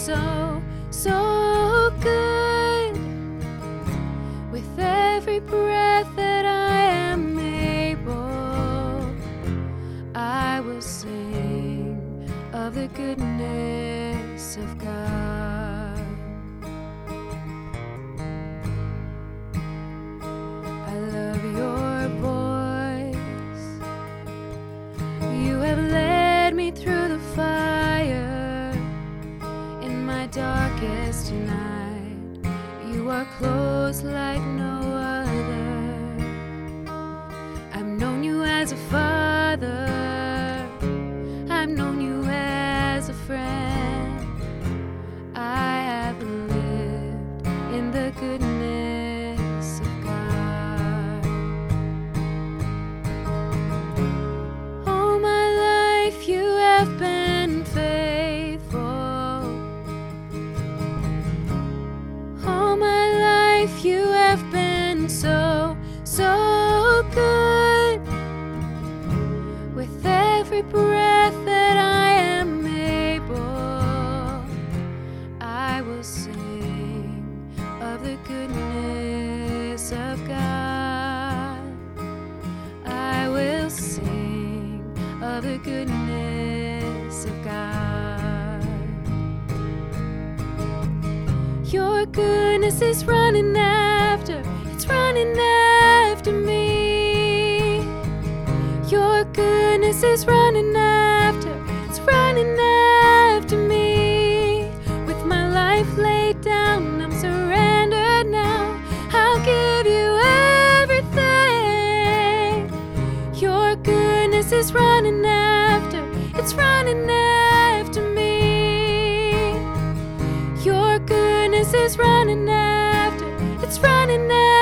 So, so good. With every breath that I am able, I will sing of the goodness of God. Darkest night. You are close like no other. I've known you as a the goodness of God. Your goodness is running after, it's running after me. Your goodness is running after, it's running after me. With my life laid down. Your goodness is running after, it's running after me. Your goodness is running after, it's running after.